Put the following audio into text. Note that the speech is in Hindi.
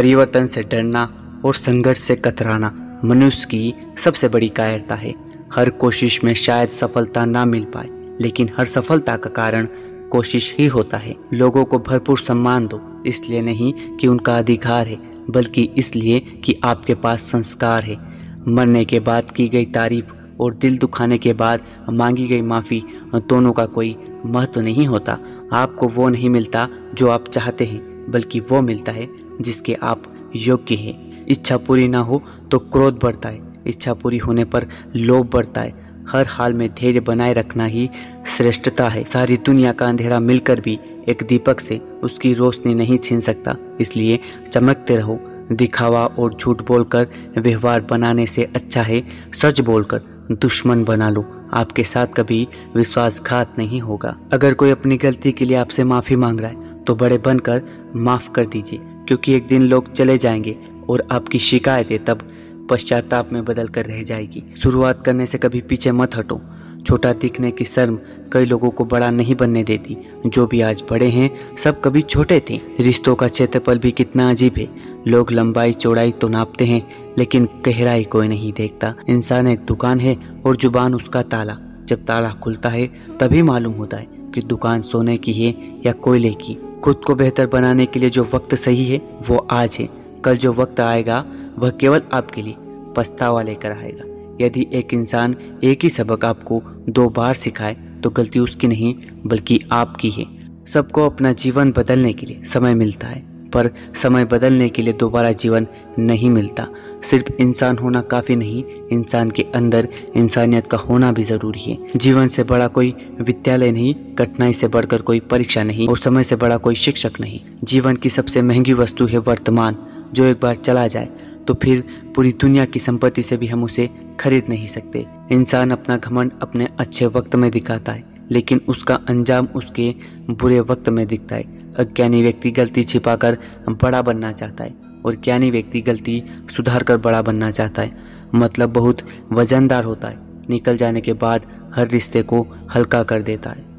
परिवर्तन से डरना और संघर्ष से कतराना मनुष्य की सबसे बड़ी कायरता है। हर कोशिश में शायद सफलता ना मिल पाए, लेकिन हर सफलता का कारण कोशिश ही होता है। लोगों को भरपूर सम्मान दो, इसलिए नहीं कि उनका अधिकार है, बल्कि इसलिए कि आपके पास संस्कार है। मरने के बाद की गई तारीफ़ और दिल दुखाने के बाद मांगी गई माफ़ी दोनों का कोई महत्व नहीं होता। आपको वो नहीं मिलता जो आप चाहते हैं, बल्कि वो मिलता है जिसके आप योग्य हैं। इच्छा पूरी ना हो तो क्रोध बढ़ता है। इच्छा पूरी होने पर लोभ बढ़ता है। हर हाल में धैर्य बनाए रखना ही श्रेष्ठता है। सारी दुनिया का अंधेरा मिलकर भी एक दीपक से उसकी रोशनी नहीं छीन सकता। इसलिए चमकते रहो। दिखावा और झूठ बोलकर व्यवहार बनाने से अच्छा है। सच बोलकर दुश्मन बना लो। आपके साथ कभी विश्वासघात नहीं होगा। अगर कोई अपनी गलती के लिए आपसे माफ़ी मांग रहा है तो बड़े बनकर माफ़ कर दीजिए। क्योंकि एक दिन लोग चले जाएँगे और आपकी शिकायतें तब पश्चाताप में बदल कर रह जाएगी। शुरुआत करने से कभी पीछे मत हटो। छोटा दिखने की शर्म कई लोगों को बड़ा नहीं बनने देती। जो भी आज बड़े हैं, सब कभी छोटे थे। रिश्तों का क्षेत्रफल भी कितना अजीब है। लोग लंबाई चौड़ाई तो नापते हैं, लेकिन गहराई कोई नहीं देखता। इंसान एक दुकान है और ज़ुबान उसका ताला। जब ताला खुलता है, तभी मालूम होता है कि दुकान सोने की है या कोयले की। खुद को बेहतर बनाने के लिए जो वक्त सही है, वो आज है। कल जो वक्त आएगा, वह केवल आपके लिए पछतावा लेकर आएगा। यदि एक इंसान एक ही सबक आपको दो बार सिखाए तो गलती उसकी नहीं, बल्कि आपकी है। सबको अपना जीवन बदलने के लिए समय मिलता है, पर समय बदलने के लिए दोबारा जीवन नहीं मिलता। सिर्फ़ इंसान होना काफ़ी नहीं, इंसान के अंदर इंसानियत का होना भी ज़रूरी है। जीवन से बड़ा कोई विद्यालय नहीं, कठिनाई से बढ़कर कोई परीक्षा नहीं और समय से बड़ा कोई शिक्षक नहीं। जीवन की सबसे महँगी वस्तु है वर्तमान, जो एक बार चला जाए तो फिर पूरी दुनिया की संपत्ति से भी हम उसे खरीद नहीं सकते। इंसान अपना घमंड अपने अच्छे वक्त में दिखाता है, लेकिन उसका अंजाम उसके बुरे वक्त में दिखता है। अज्ञानी व्यक्ति गलती छिपाकर बड़ा बनना चाहता है। और ज्ञानी व्यक्ति गलती सुधार कर बड़ा बनना चाहता है। मतलब बहुत वजनदार होता है। निकल जाने के बाद हर रिश्ते को हल्का कर देता है।